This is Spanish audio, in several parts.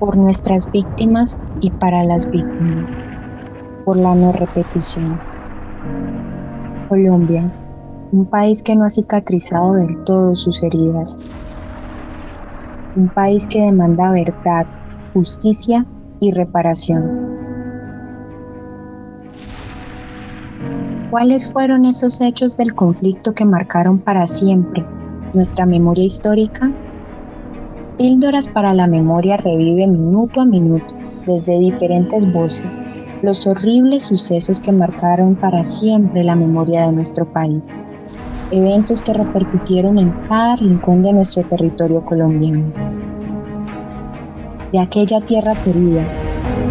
por nuestras víctimas y para las víctimas, por la no repetición. Colombia, un país que no ha cicatrizado del todo sus heridas, un país que demanda verdad, justicia y reparación. ¿Cuáles fueron esos hechos del conflicto que marcaron para siempre nuestra memoria histórica? Píldoras para la memoria revive minuto a minuto, desde diferentes voces, los horribles sucesos que marcaron para siempre la memoria de nuestro país. Eventos que repercutieron en cada rincón de nuestro territorio colombiano. De aquella tierra querida,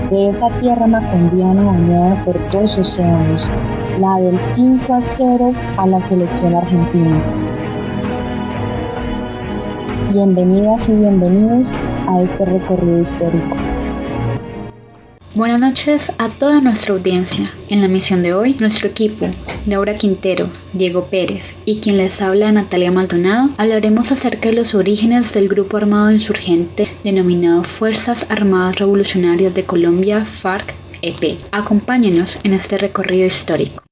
de esa tierra macondiana bañada por dos océanos, la del 5 a 0 a la selección argentina. Bienvenidas y bienvenidos a este recorrido histórico. Buenas noches a toda nuestra audiencia. En la misión de hoy, nuestro equipo, Laura Quintero, Diego Pérez y quien les habla Natalia Maldonado, hablaremos acerca de los orígenes del grupo armado insurgente denominado Fuerzas Armadas Revolucionarias de Colombia, FARC-EP. Acompáñenos en este recorrido histórico.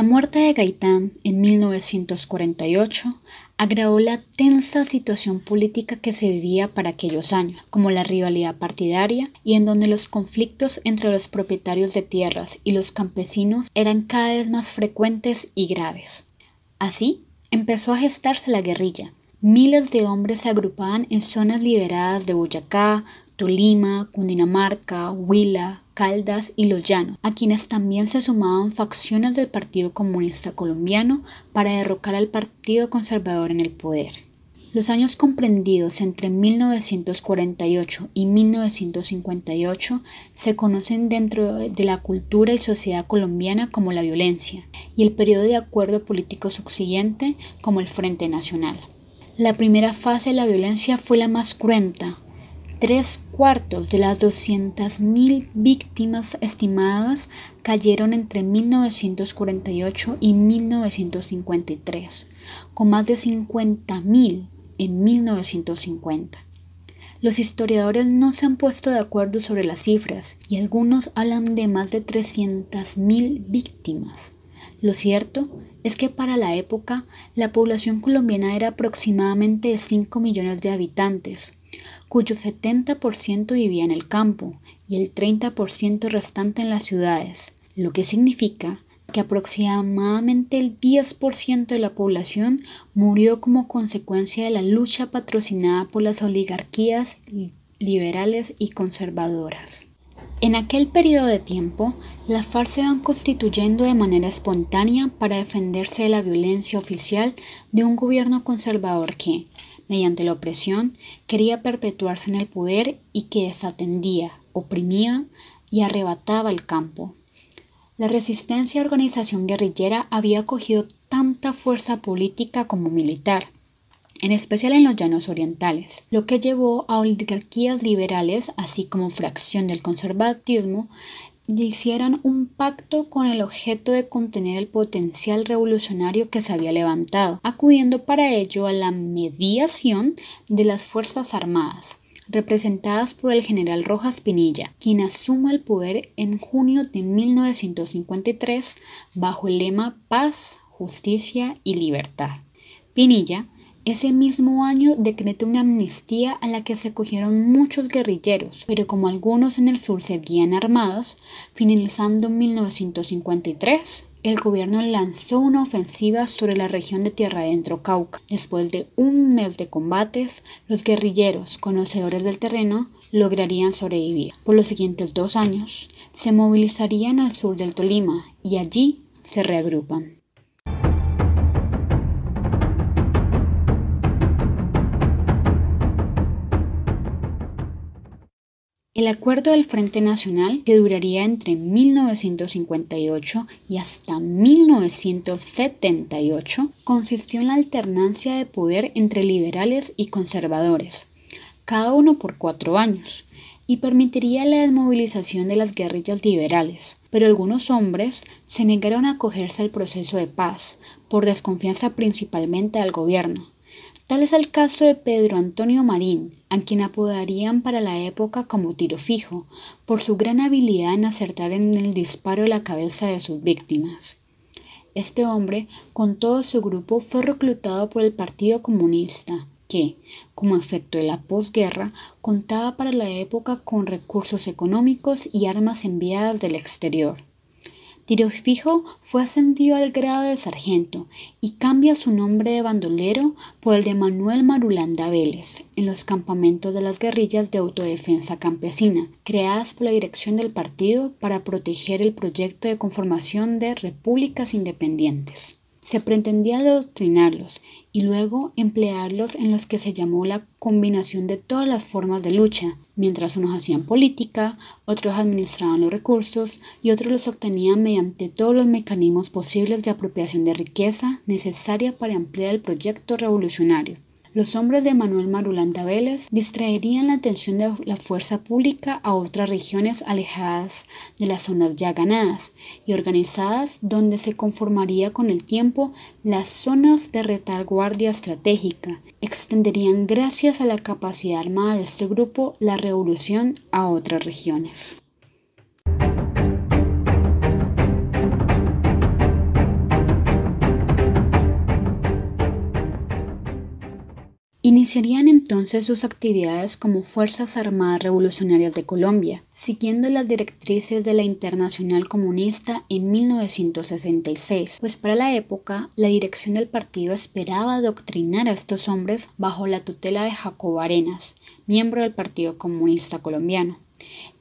La muerte de Gaitán en 1948 agravó la tensa situación política que se vivía para aquellos años, como la rivalidad partidaria y en donde los conflictos entre los propietarios de tierras y los campesinos eran cada vez más frecuentes y graves. Así, empezó a gestarse la guerrilla. Miles de hombres se agrupaban en zonas liberadas de Boyacá, Tolima, Cundinamarca, Huila, Caldas y Los Llanos, a quienes también se sumaban facciones del Partido Comunista Colombiano para derrocar al Partido Conservador en el poder. Los años comprendidos entre 1948 y 1958 se conocen dentro de la cultura y sociedad colombiana como la violencia y el periodo de acuerdo político subsiguiente como el Frente Nacional. La primera fase de la violencia fue la más cruenta, Tres cuartos de las 200.000 víctimas estimadas cayeron entre 1948 y 1953, con más de 50.000 en 1950. Los historiadores no se han puesto de acuerdo sobre las cifras y algunos hablan de más de 300.000 víctimas. Lo cierto es que para la época la población colombiana era aproximadamente de 5 millones de habitantes, cuyo 70% vivía en el campo y el 30% restante en las ciudades, lo que significa que aproximadamente el 10% de la población murió como consecuencia de la lucha patrocinada por las oligarquías liberales y conservadoras. En aquel periodo de tiempo, las FARC se van constituyendo de manera espontánea para defenderse de la violencia oficial de un gobierno conservador que, mediante la opresión, quería perpetuarse en el poder y que desatendía, oprimía y arrebataba el campo. La resistencia a organización guerrillera había cogido tanta fuerza política como militar, en especial en los llanos orientales, lo que llevó a oligarquías liberales, así como fracción del conservatismo, hicieran un pacto con el objeto de contener el potencial revolucionario que se había levantado, acudiendo para ello a la mediación de las Fuerzas Armadas, representadas por el general Rojas Pinilla, quien asume el poder en junio de 1953 bajo el lema Paz, Justicia y Libertad. Pinilla ese mismo año decretó una amnistía a la que se acogieron muchos guerrilleros, pero como algunos en el sur seguían armados, finalizando en 1953, el gobierno lanzó una ofensiva sobre la región de Tierra Adentro Cauca. Después de un mes de combates, los guerrilleros, conocedores del terreno, lograrían sobrevivir. Por los siguientes dos años, se movilizarían al sur del Tolima y allí se reagrupan. El acuerdo del Frente Nacional, que duraría entre 1958 y hasta 1978, consistió en la alternancia de poder entre liberales y conservadores, cada uno por cuatro años, y permitiría la desmovilización de las guerrillas liberales, pero algunos hombres se negaron a acogerse al proceso de paz, por desconfianza principalmente del gobierno. Tal es el caso de Pedro Antonio Marín, a quien apodarían para la época como tiro fijo, por su gran habilidad en acertar en el disparo la cabeza de sus víctimas. Este hombre, con todo su grupo, fue reclutado por el Partido Comunista, que, como efecto de la posguerra, contaba para la época con recursos económicos y armas enviadas del exterior. Fijo fue ascendido al grado de sargento y cambia su nombre de bandolero por el de Manuel Marulanda Vélez en los campamentos de las guerrillas de autodefensa campesina, creadas por la dirección del partido para proteger el proyecto de conformación de repúblicas independientes. Se pretendía adoctrinarlos y luego emplearlos en los que se llamó la combinación de todas las formas de lucha, mientras unos hacían política, otros administraban los recursos y otros los obtenían mediante todos los mecanismos posibles de apropiación de riqueza necesaria para ampliar el proyecto revolucionario. Los hombres de Manuel Marulanda Vélez distraerían la atención de la fuerza pública a otras regiones alejadas de las zonas ya ganadas y organizadas donde se conformaría con el tiempo las zonas de retaguardia estratégica. Extenderían gracias a la capacidad armada de este grupo la revolución a otras regiones. Iniciarían entonces sus actividades como Fuerzas Armadas Revolucionarias de Colombia, siguiendo las directrices de la Internacional Comunista en 1966, pues para la época la dirección del partido esperaba adoctrinar a estos hombres bajo la tutela de Jacobo Arenas, miembro del Partido Comunista Colombiano,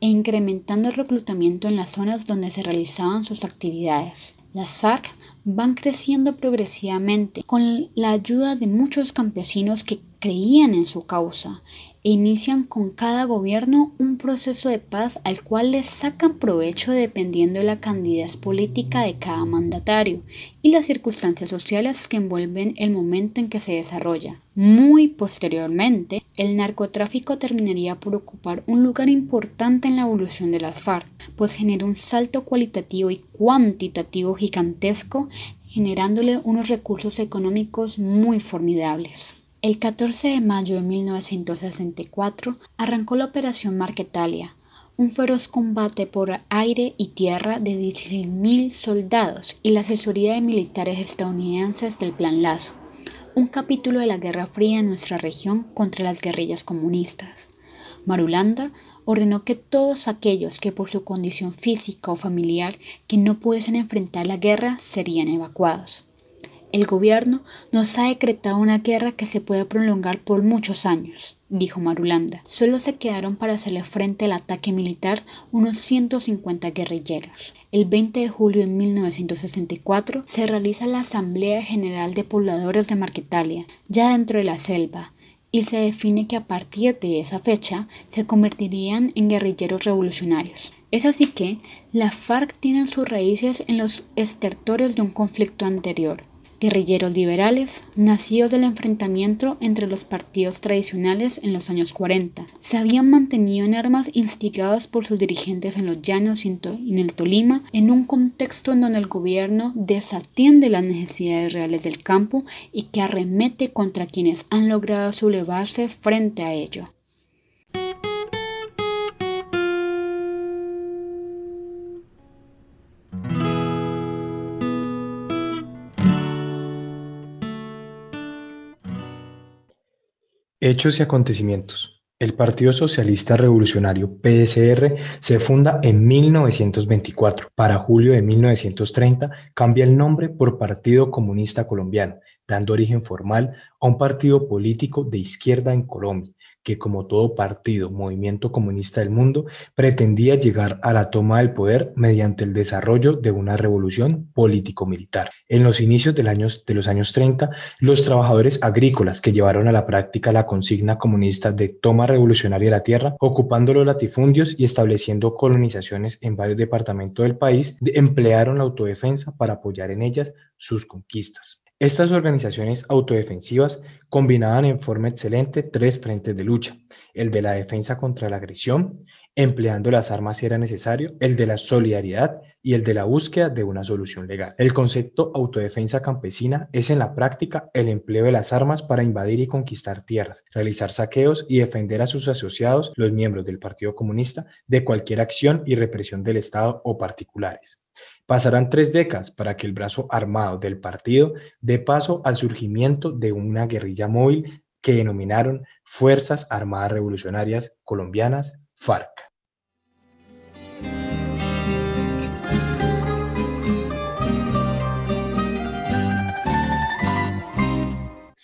e incrementando el reclutamiento en las zonas donde se realizaban sus actividades. Las FARC van creciendo progresivamente con la ayuda de muchos campesinos que creían en su causa e inician con cada gobierno un proceso de paz al cual les sacan provecho dependiendo de la candidez política de cada mandatario y las circunstancias sociales que envuelven el momento en que se desarrolla. Muy posteriormente, el narcotráfico terminaría por ocupar un lugar importante en la evolución de las FARC, pues genera un salto cualitativo y cuantitativo gigantesco, generándole unos recursos económicos muy formidables. El 14 de mayo de 1964 arrancó la Operación Marquetalia, un feroz combate por aire y tierra de 16.000 soldados y la asesoría de militares estadounidenses del Plan Lazo, un capítulo de la Guerra Fría en nuestra región contra las guerrillas comunistas. Marulanda ordenó que todos aquellos que por su condición física o familiar que no pudiesen enfrentar la guerra serían evacuados. El gobierno nos ha decretado una guerra que se puede prolongar por muchos años, dijo Marulanda. Solo se quedaron para hacerle frente al ataque militar unos 150 guerrilleros. El 20 de julio de 1964 se realiza la Asamblea General de Pobladores de Marquetalia, ya dentro de la selva, y se define que a partir de esa fecha se convertirían en guerrilleros revolucionarios. Es así que la FARC tiene sus raíces en los estertores de un conflicto anterior, guerrilleros liberales, nacidos del enfrentamiento entre los partidos tradicionales en los años 40. Se habían mantenido en armas instigados por sus dirigentes en los llanos y en el Tolima, en un contexto en donde el gobierno desatiende las necesidades reales del campo y que arremete contra quienes han logrado sublevarse frente a ello. Hechos y acontecimientos. El Partido Socialista Revolucionario PSR se funda en 1924. Para julio de 1930 cambia el nombre por Partido Comunista Colombiano, dando origen formal a un partido político de izquierda en Colombia que como todo partido, movimiento comunista del mundo, pretendía llegar a la toma del poder mediante el desarrollo de una revolución político-militar. En los inicios de los años 30, los trabajadores agrícolas que llevaron a la práctica la consigna comunista de toma revolucionaria de la tierra, ocupando los latifundios y estableciendo colonizaciones en varios departamentos del país, emplearon la autodefensa para apoyar en ellas sus conquistas. Estas organizaciones autodefensivas combinaban en forma excelente tres frentes de lucha, el de la defensa contra la agresión, empleando las armas si era necesario, el de la solidaridad y el de la búsqueda de una solución legal. El concepto autodefensa campesina es en la práctica el empleo de las armas para invadir y conquistar tierras, realizar saqueos y defender a sus asociados, los miembros del Partido Comunista, de cualquier acción y represión del Estado o particulares. Pasarán tres décadas para que el brazo armado del partido dé paso al surgimiento de una guerrilla móvil que denominaron Fuerzas Armadas Revolucionarias Colombianas, FARC.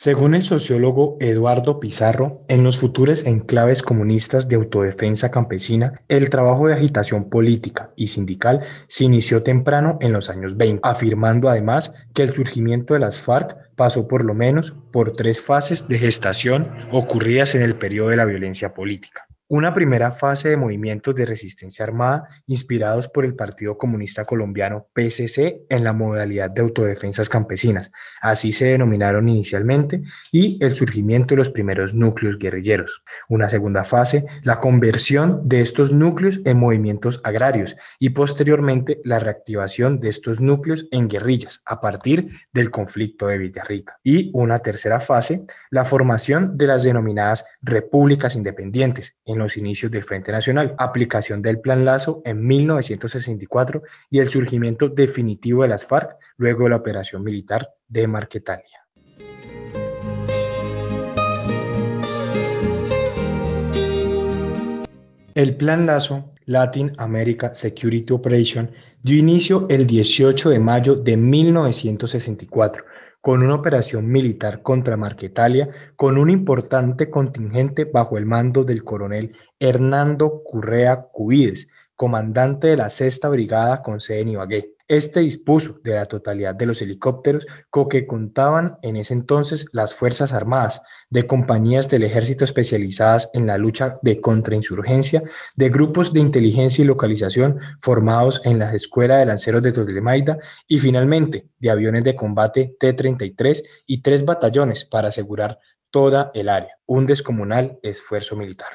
Según el sociólogo Eduardo Pizarro, en los futuros enclaves comunistas de autodefensa campesina, el trabajo de agitación política y sindical se inició temprano en los años 20, afirmando además que el surgimiento de las FARC pasó por lo menos por tres fases de gestación ocurridas en el periodo de la violencia política. Una primera fase de movimientos de resistencia armada inspirados por el Partido Comunista Colombiano PCC en la modalidad de autodefensas campesinas, así se denominaron inicialmente, y el surgimiento de los primeros núcleos guerrilleros. Una segunda fase, la conversión de estos núcleos en movimientos agrarios y posteriormente la reactivación de estos núcleos en guerrillas a partir del conflicto de Villarrica. Y una tercera fase, la formación de las denominadas repúblicas independientes en los inicios del Frente Nacional, aplicación del Plan Lazo en 1964 y el surgimiento definitivo de las FARC luego de la operación militar de Marquetalia. El Plan Lazo, Latin America Security Operation, dio inicio el 18 de mayo de 1964 con una operación militar contra Marquetalia con un importante contingente bajo el mando del coronel Hernando Currea Cubides, comandante de la Sexta Brigada con sede en Ibagué. Este dispuso de la totalidad de los helicópteros con que contaban en ese entonces las Fuerzas Armadas, de compañías del ejército especializadas en la lucha de contrainsurgencia, de grupos de inteligencia y localización formados en la Escuela de Lanceros de Tolemaida y finalmente de aviones de combate T-33 y tres batallones para asegurar toda el área. Un descomunal esfuerzo militar.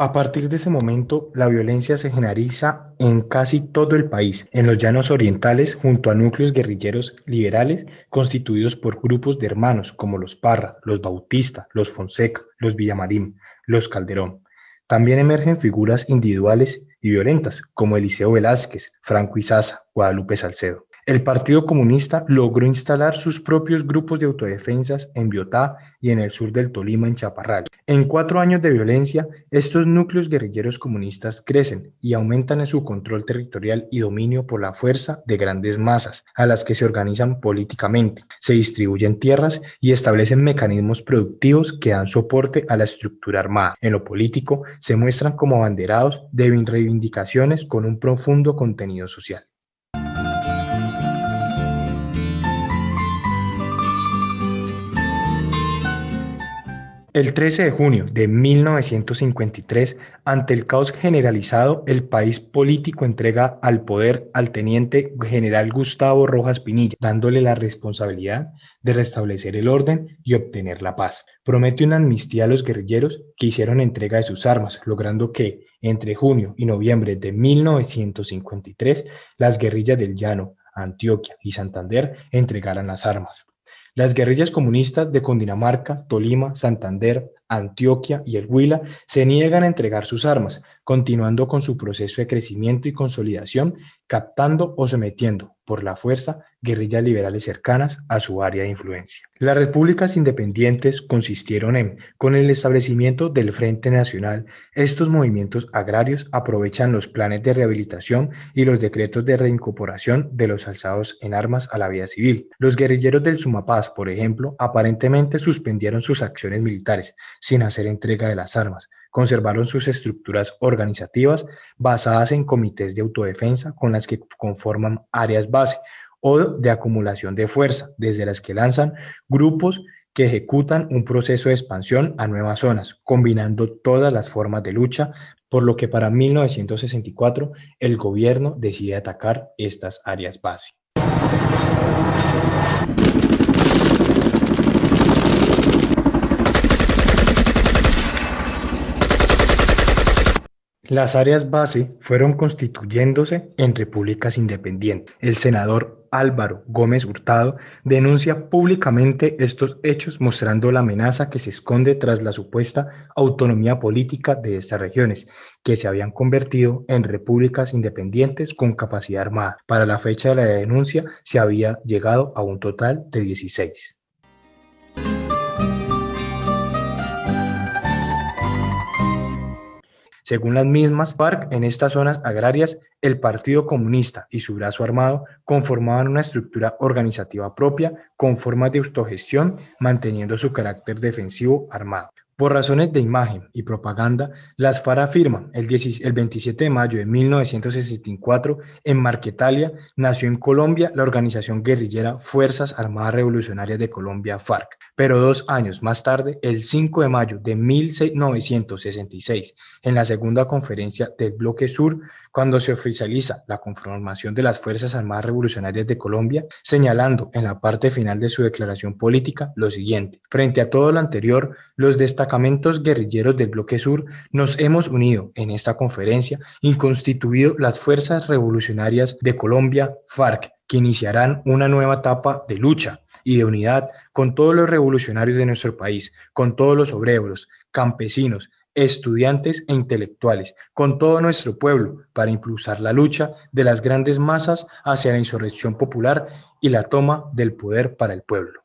A partir de ese momento, la violencia se generaliza en casi todo el país, en los llanos orientales, junto a núcleos guerrilleros liberales constituidos por grupos de hermanos como los Parra, los Bautista, los Fonseca, los Villamarín, los Calderón. También emergen figuras individuales y violentas como Eliseo Velázquez, Franco Izaza, Guadalupe Salcedo. El Partido Comunista logró instalar sus propios grupos de autodefensas en Biotá y en el sur del Tolima, en Chaparral. En cuatro años de violencia, estos núcleos guerrilleros comunistas crecen y aumentan en su control territorial y dominio por la fuerza de grandes masas, a las que se organizan políticamente, se distribuyen tierras y establecen mecanismos productivos que dan soporte a la estructura armada. En lo político, se muestran como abanderados de reivindicaciones con un profundo contenido social. El 13 de junio de 1953, ante el caos generalizado, el país político entrega al poder al teniente general Gustavo Rojas Pinilla, dándole la responsabilidad de restablecer el orden y obtener la paz. Promete una amnistía a los guerrilleros que hicieron entrega de sus armas, logrando que entre junio y noviembre de 1953 las guerrillas del Llano, Antioquia y Santander entregaran las armas. Las guerrillas comunistas de Cundinamarca, Tolima, Santander, Antioquia y el Huila se niegan a entregar sus armas, continuando con su proceso de crecimiento y consolidación, captando o sometiendo por la fuerza guerrillas liberales cercanas a su área de influencia. Las repúblicas independientes consistieron en, con el establecimiento del Frente Nacional, estos movimientos agrarios aprovechan los planes de rehabilitación y los decretos de reincorporación de los alzados en armas a la vida civil. Los guerrilleros del Sumapaz, por ejemplo, aparentemente suspendieron sus acciones militares sin hacer entrega de las armas, conservaron sus estructuras organizativas basadas en comités de autodefensa con las que conforman áreas base o de acumulación de fuerza, desde las que lanzan grupos que ejecutan un proceso de expansión a nuevas zonas, combinando todas las formas de lucha, por lo que para 1964 el gobierno decide atacar estas áreas base. Las áreas base fueron constituyéndose en repúblicas independientes. El senador Álvaro Gómez Hurtado denuncia públicamente estos hechos mostrando la amenaza que se esconde tras la supuesta autonomía política de estas regiones, que se habían convertido en repúblicas independientes con capacidad armada. Para la fecha de la denuncia se había llegado a un total de 16. Según las mismas FARC, en estas zonas agrarias, el Partido Comunista y su brazo armado conformaban una estructura organizativa propia con formas de autogestión, manteniendo su carácter defensivo armado. Por razones de imagen y propaganda, las FARC afirman el, 27 de mayo de 1964 en Marquetalia nació en Colombia la organización guerrillera Fuerzas Armadas Revolucionarias de Colombia FARC, pero dos años más tarde, el 5 de mayo de 1966, en la segunda conferencia del Bloque Sur, cuando se oficializa la conformación de las Fuerzas Armadas Revolucionarias de Colombia, señalando en la parte final de su declaración política lo siguiente, frente a todo lo anterior, los destacados destacamentos guerrilleros del Bloque Sur nos hemos unido en esta conferencia y constituido las Fuerzas Revolucionarias de Colombia, FARC, que iniciarán una nueva etapa de lucha y de unidad con todos los revolucionarios de nuestro país, con todos los obreros, campesinos, estudiantes e intelectuales, con todo nuestro pueblo, para impulsar la lucha de las grandes masas hacia la insurrección popular y la toma del poder para el pueblo.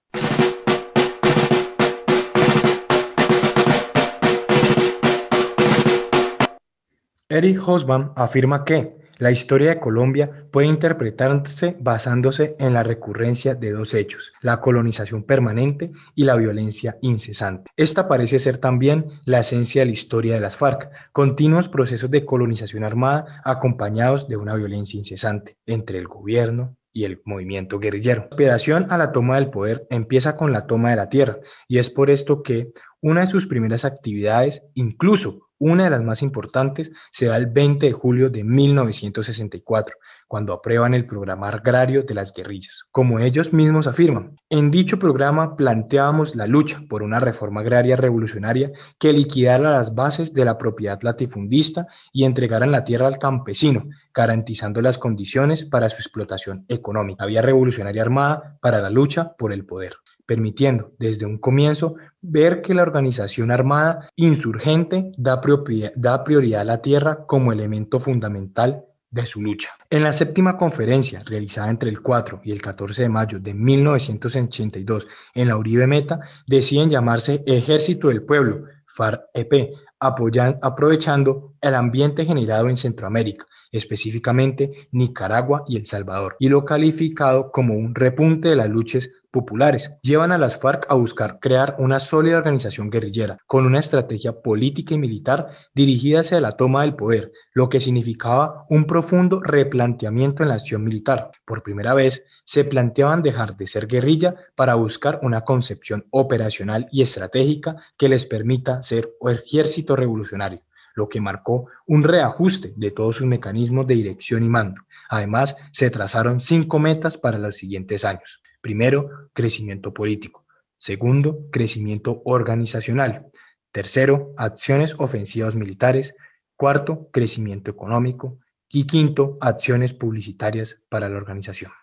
Eric Hobsbawm afirma que la historia de Colombia puede interpretarse basándose en la recurrencia de dos hechos, la colonización permanente y la violencia incesante. Esta parece ser también la esencia de la historia de las FARC, continuos procesos de colonización armada acompañados de una violencia incesante entre el gobierno, y el movimiento guerrillero. La aspiración a la toma del poder empieza con la toma de la tierra y es por esto que una de sus primeras actividades, incluso una de las más importantes se da el 20 de julio de 1964, cuando aprueban el programa agrario de las guerrillas. Como ellos mismos afirman, en dicho programa planteábamos la lucha por una reforma agraria revolucionaria que liquidara las bases de la propiedad latifundista y entregaran la tierra al campesino, garantizando las condiciones para su explotación económica. Había revolucionaria armada para la lucha por el poder permitiendo desde un comienzo ver que la organización armada insurgente da, prioridad a la tierra como elemento fundamental de su lucha. En la séptima conferencia realizada entre el 4 y el 14 de mayo de 1982 en la Uribe Meta, deciden llamarse Ejército del Pueblo, FARC-EP, aprovechando el ambiente generado en Centroamérica, específicamente Nicaragua y El Salvador, y lo calificado como un repunte de las luchas populares. Llevan a las FARC a buscar crear una sólida organización guerrillera con una estrategia política y militar dirigida hacia la toma del poder, lo que significaba un profundo replanteamiento en la acción militar. Por primera vez, se planteaban dejar de ser guerrilla para buscar una concepción operacional y estratégica que les permita ser ejército revolucionario lo que marcó un reajuste de todos sus mecanismos de dirección y mando. Además, se trazaron cinco metas para los siguientes años. Primero, crecimiento político. Segundo, crecimiento organizacional. Tercero, acciones ofensivas militares. Cuarto, crecimiento económico. Y quinto, acciones publicitarias para la organización.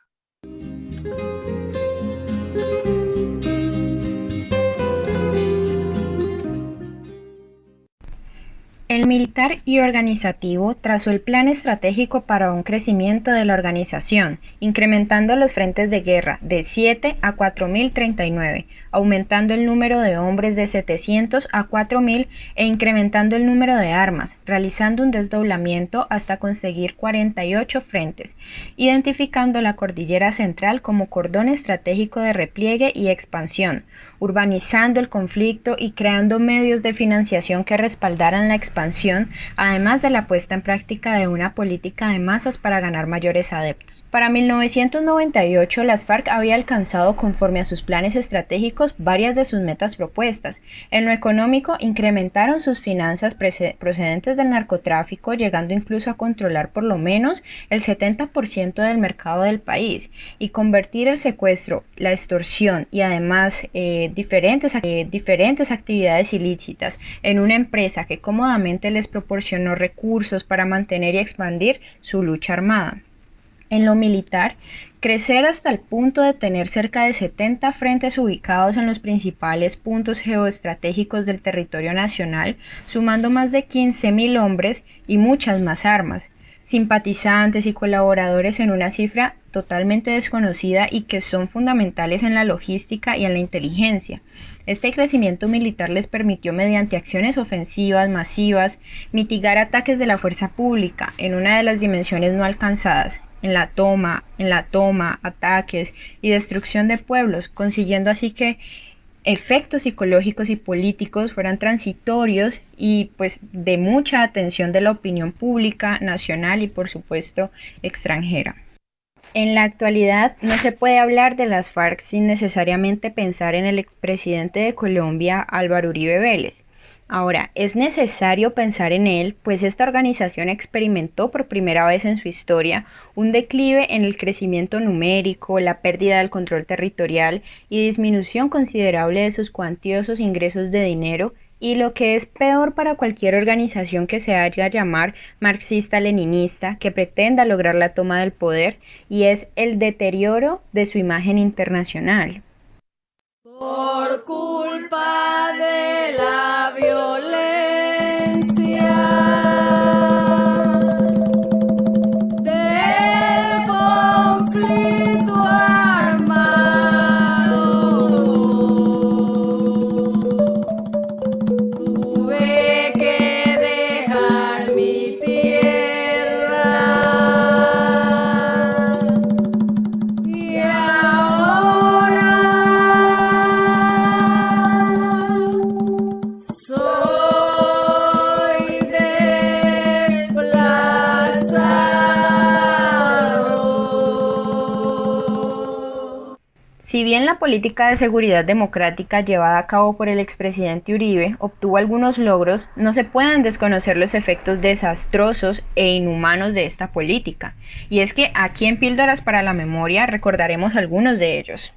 El militar y organizativo trazó el plan estratégico para un crecimiento de la organización, incrementando los frentes de guerra de 7 a 4.039, aumentando el número de hombres de 700 a 4.000 e incrementando el número de armas, realizando un desdoblamiento hasta conseguir 48 frentes, identificando la cordillera central como cordón estratégico de repliegue y expansión, urbanizando el conflicto y creando medios de financiación que respaldaran la expansión, además de la puesta en práctica de una política de masas para ganar mayores adeptos. Para 1998, las FARC había alcanzado, conforme a sus planes estratégicos, varias de sus metas propuestas. En lo económico, incrementaron sus finanzas procedentes del narcotráfico, llegando incluso a controlar por lo menos el 70% del mercado del país y convertir el secuestro, la extorsión y además eh, diferentes, eh, diferentes actividades ilícitas en una empresa que cómodamente les proporcionó recursos para mantener y expandir su lucha armada. En lo militar, crecer hasta el punto de tener cerca de 70 frentes ubicados en los principales puntos geoestratégicos del territorio nacional, sumando más de 15.000 hombres y muchas más armas, simpatizantes y colaboradores en una cifra totalmente desconocida y que son fundamentales en la logística y en la inteligencia. Este crecimiento militar les permitió, mediante acciones ofensivas masivas, mitigar ataques de la fuerza pública en una de las dimensiones no alcanzadas, en la toma, en la toma, ataques y destrucción de pueblos, consiguiendo así que efectos psicológicos y políticos fueran transitorios y pues de mucha atención de la opinión pública nacional y por supuesto extranjera. En la actualidad no se puede hablar de las FARC sin necesariamente pensar en el expresidente de Colombia Álvaro Uribe Vélez, Ahora, es necesario pensar en él, pues esta organización experimentó por primera vez en su historia un declive en el crecimiento numérico, la pérdida del control territorial y disminución considerable de sus cuantiosos ingresos de dinero y lo que es peor para cualquier organización que se haga llamar marxista-leninista que pretenda lograr la toma del poder y es el deterioro de su imagen internacional. Por culpa política de seguridad democrática llevada a cabo por el expresidente Uribe obtuvo algunos logros, no se pueden desconocer los efectos desastrosos e inhumanos de esta política. Y es que aquí en Píldoras para la Memoria recordaremos algunos de ellos.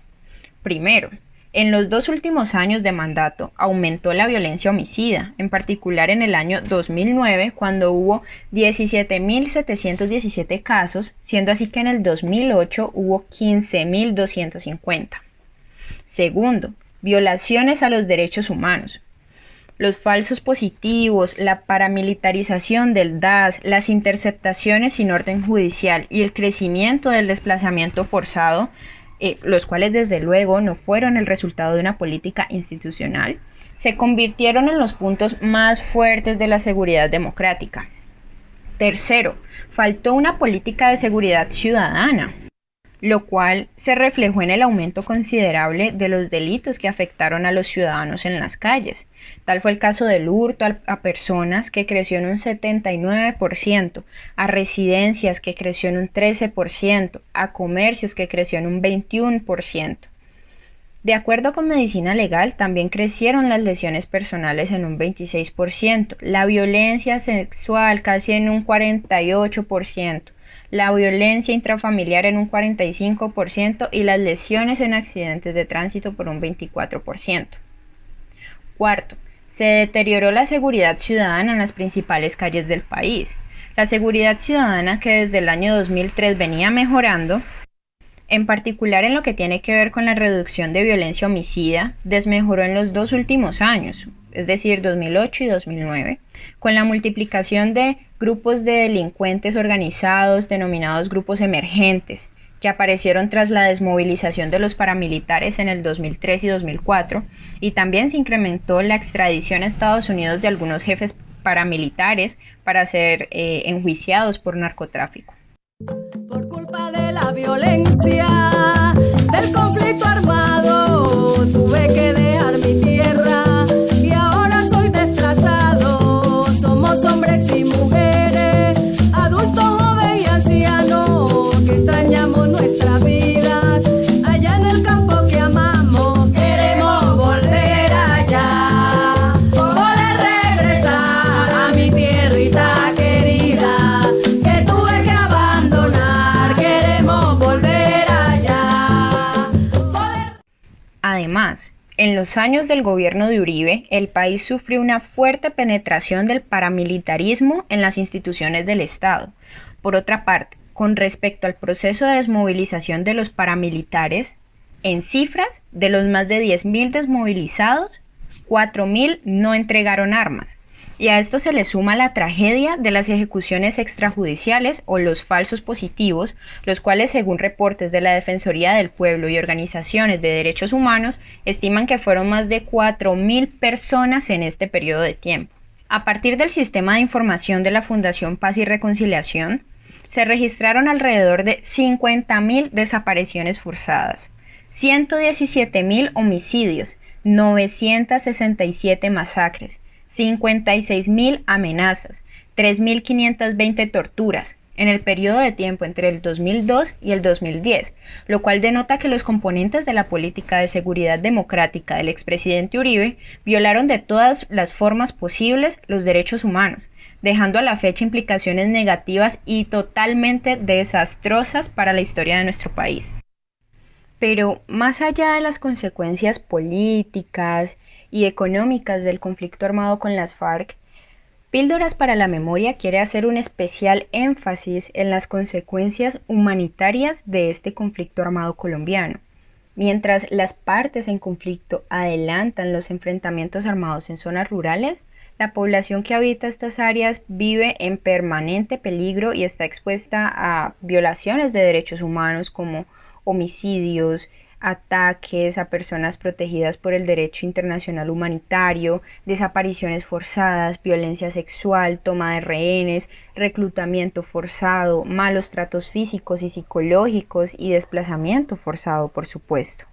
Primero, en los dos últimos años de mandato aumentó la violencia homicida, en particular en el año 2009 cuando hubo 17.717 casos, siendo así que en el 2008 hubo 15.250. Segundo, violaciones a los derechos humanos. Los falsos positivos, la paramilitarización del DAS, las interceptaciones sin orden judicial y el crecimiento del desplazamiento forzado eh, los cuales desde luego no fueron el resultado de una política institucional, se convirtieron en los puntos más fuertes de la seguridad democrática. Tercero, faltó una política de seguridad ciudadana lo cual se reflejó en el aumento considerable de los delitos que afectaron a los ciudadanos en las calles. Tal fue el caso del hurto a, personas que creció en un 79%, a residencias que creció en un 13%, a comercios que creció en un 21%. De acuerdo con medicina legal, también crecieron las lesiones personales en un 26%, la violencia sexual casi en un 48%, la violencia intrafamiliar en un 45% y las lesiones en accidentes de tránsito por un 24%. Cuarto, se deterioró la seguridad ciudadana en las principales calles del país. La seguridad ciudadana que desde el año 2003 venía mejorando, en particular en lo que tiene que ver con la reducción de violencia homicida, desmejoró en los dos últimos años, es decir, 2008 y 2009, con la multiplicación de grupos de delincuentes organizados denominados grupos emergentes, que aparecieron tras la desmovilización de los paramilitares en el 2003 y 2004, y también se incrementó la extradición a Estados Unidos de algunos jefes paramilitares para ser eh, enjuiciados por narcotráfico. Por culpa de la violencia, del conflicto armado, años del gobierno de Uribe, el país sufrió una fuerte penetración del paramilitarismo en las instituciones del Estado. Por otra parte, con respecto al proceso de desmovilización de los paramilitares, en cifras, de los más de 10.000 desmovilizados, 4.000 no entregaron armas. Y a esto se le suma la tragedia de las ejecuciones extrajudiciales o los falsos positivos, los cuales según reportes de la Defensoría del Pueblo y organizaciones de derechos humanos estiman que fueron más de 4.000 personas en este periodo de tiempo. A partir del sistema de información de la Fundación Paz y Reconciliación, se registraron alrededor de 50.000 desapariciones forzadas, 117.000 homicidios, 967 masacres, 56.000 amenazas, 3.520 torturas en el periodo de tiempo entre el 2002 y el 2010, lo cual denota que los componentes de la política de seguridad democrática del expresidente Uribe violaron de todas las formas posibles los derechos humanos, dejando a la fecha implicaciones negativas y totalmente desastrosas para la historia de nuestro país. Pero más allá de las consecuencias políticas y económicas del conflicto armado con las FARC, Píldoras para la Memoria quiere hacer un especial énfasis en las consecuencias humanitarias de este conflicto armado colombiano. Mientras las partes en conflicto adelantan los enfrentamientos armados en zonas rurales, la población que habita estas áreas vive en permanente peligro y está expuesta a violaciones de derechos humanos como homicidios, ataques a personas protegidas por el derecho internacional humanitario, desapariciones forzadas, violencia sexual, toma de rehenes, reclutamiento forzado, malos tratos físicos y psicológicos y desplazamiento forzado, por supuesto.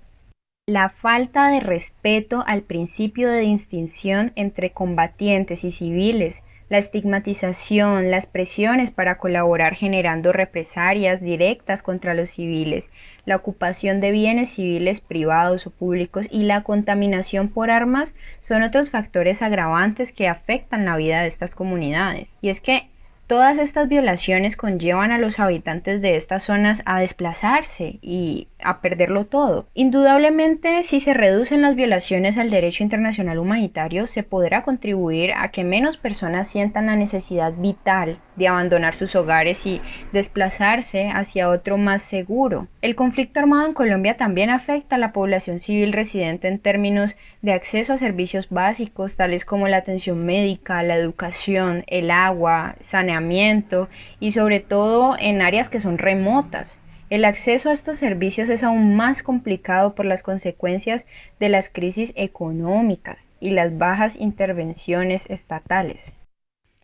La falta de respeto al principio de distinción entre combatientes y civiles, la estigmatización, las presiones para colaborar generando represalias directas contra los civiles, la ocupación de bienes civiles privados o públicos y la contaminación por armas son otros factores agravantes que afectan la vida de estas comunidades. Y es que todas estas violaciones conllevan a los habitantes de estas zonas a desplazarse y a perderlo todo. Indudablemente, si se reducen las violaciones al derecho internacional humanitario, se podrá contribuir a que menos personas sientan la necesidad vital de abandonar sus hogares y desplazarse hacia otro más seguro. El conflicto armado en Colombia también afecta a la población civil residente en términos de acceso a servicios básicos tales como la atención médica, la educación, el agua, saneamiento y sobre todo en áreas que son remotas. El acceso a estos servicios es aún más complicado por las consecuencias de las crisis económicas y las bajas intervenciones estatales.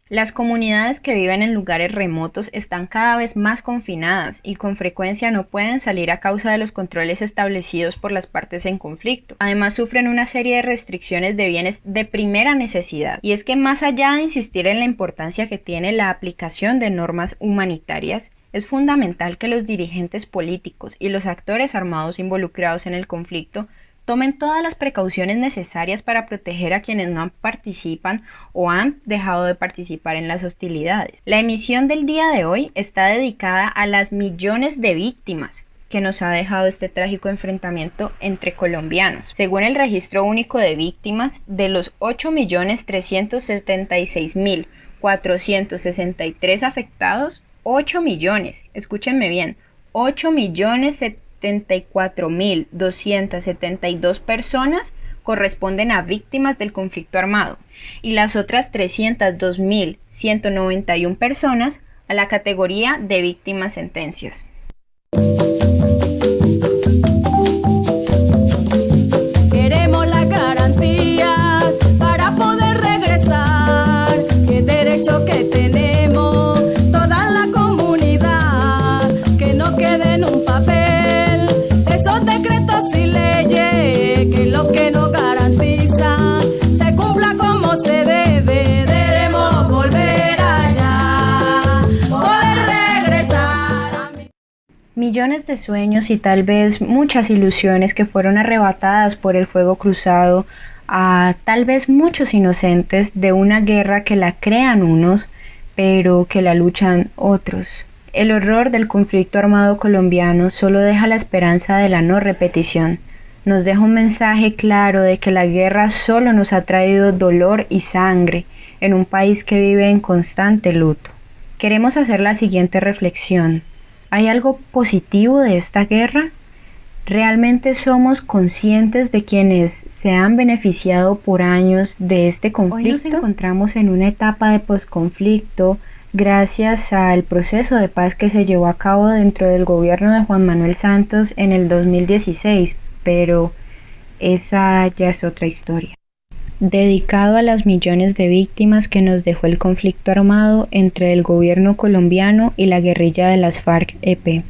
Las comunidades que viven en lugares remotos están cada vez más confinadas y con frecuencia no pueden salir a causa de los controles establecidos por las partes en conflicto. Además sufren una serie de restricciones de bienes de primera necesidad. Y es que más allá de insistir en la importancia que tiene la aplicación de normas humanitarias, es fundamental que los dirigentes políticos y los actores armados involucrados en el conflicto tomen todas las precauciones necesarias para proteger a quienes no participan o han dejado de participar en las hostilidades. La emisión del día de hoy está dedicada a las millones de víctimas que nos ha dejado este trágico enfrentamiento entre colombianos. Según el registro único de víctimas, de los 8.376.463 afectados, 8 millones, escúchenme bien, 8 millones 74.272 personas corresponden a víctimas del conflicto armado y las otras 302.191 personas a la categoría de víctimas sentencias. Millones de sueños y tal vez muchas ilusiones que fueron arrebatadas por el fuego cruzado a tal vez muchos inocentes de una guerra que la crean unos, pero que la luchan otros. El horror del conflicto armado colombiano solo deja la esperanza de la no repetición. Nos deja un mensaje claro de que la guerra solo nos ha traído dolor y sangre en un país que vive en constante luto. Queremos hacer la siguiente reflexión. ¿Hay algo positivo de esta guerra? ¿Realmente somos conscientes de quienes se han beneficiado por años de este conflicto? Hoy nos encontramos en una etapa de posconflicto gracias al proceso de paz que se llevó a cabo dentro del gobierno de Juan Manuel Santos en el 2016, pero esa ya es otra historia dedicado a las millones de víctimas que nos dejó el conflicto armado entre el gobierno colombiano y la guerrilla de las FARC-EP.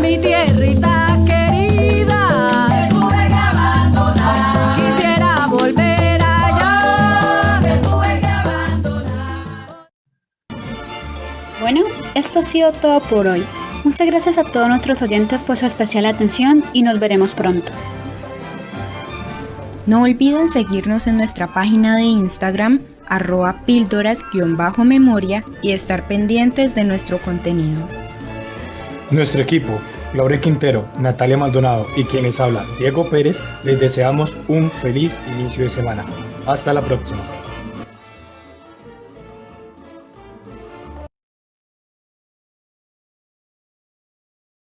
mi tierrita querida, quisiera volver allá, Bueno, esto ha sido todo por hoy. Muchas gracias a todos nuestros oyentes por su especial atención y nos veremos pronto. No olviden seguirnos en nuestra página de Instagram arroba píldoras-memoria y estar pendientes de nuestro contenido. Nuestro equipo, Laure Quintero, Natalia Maldonado y quienes hablan, Diego Pérez, les deseamos un feliz inicio de semana. Hasta la próxima.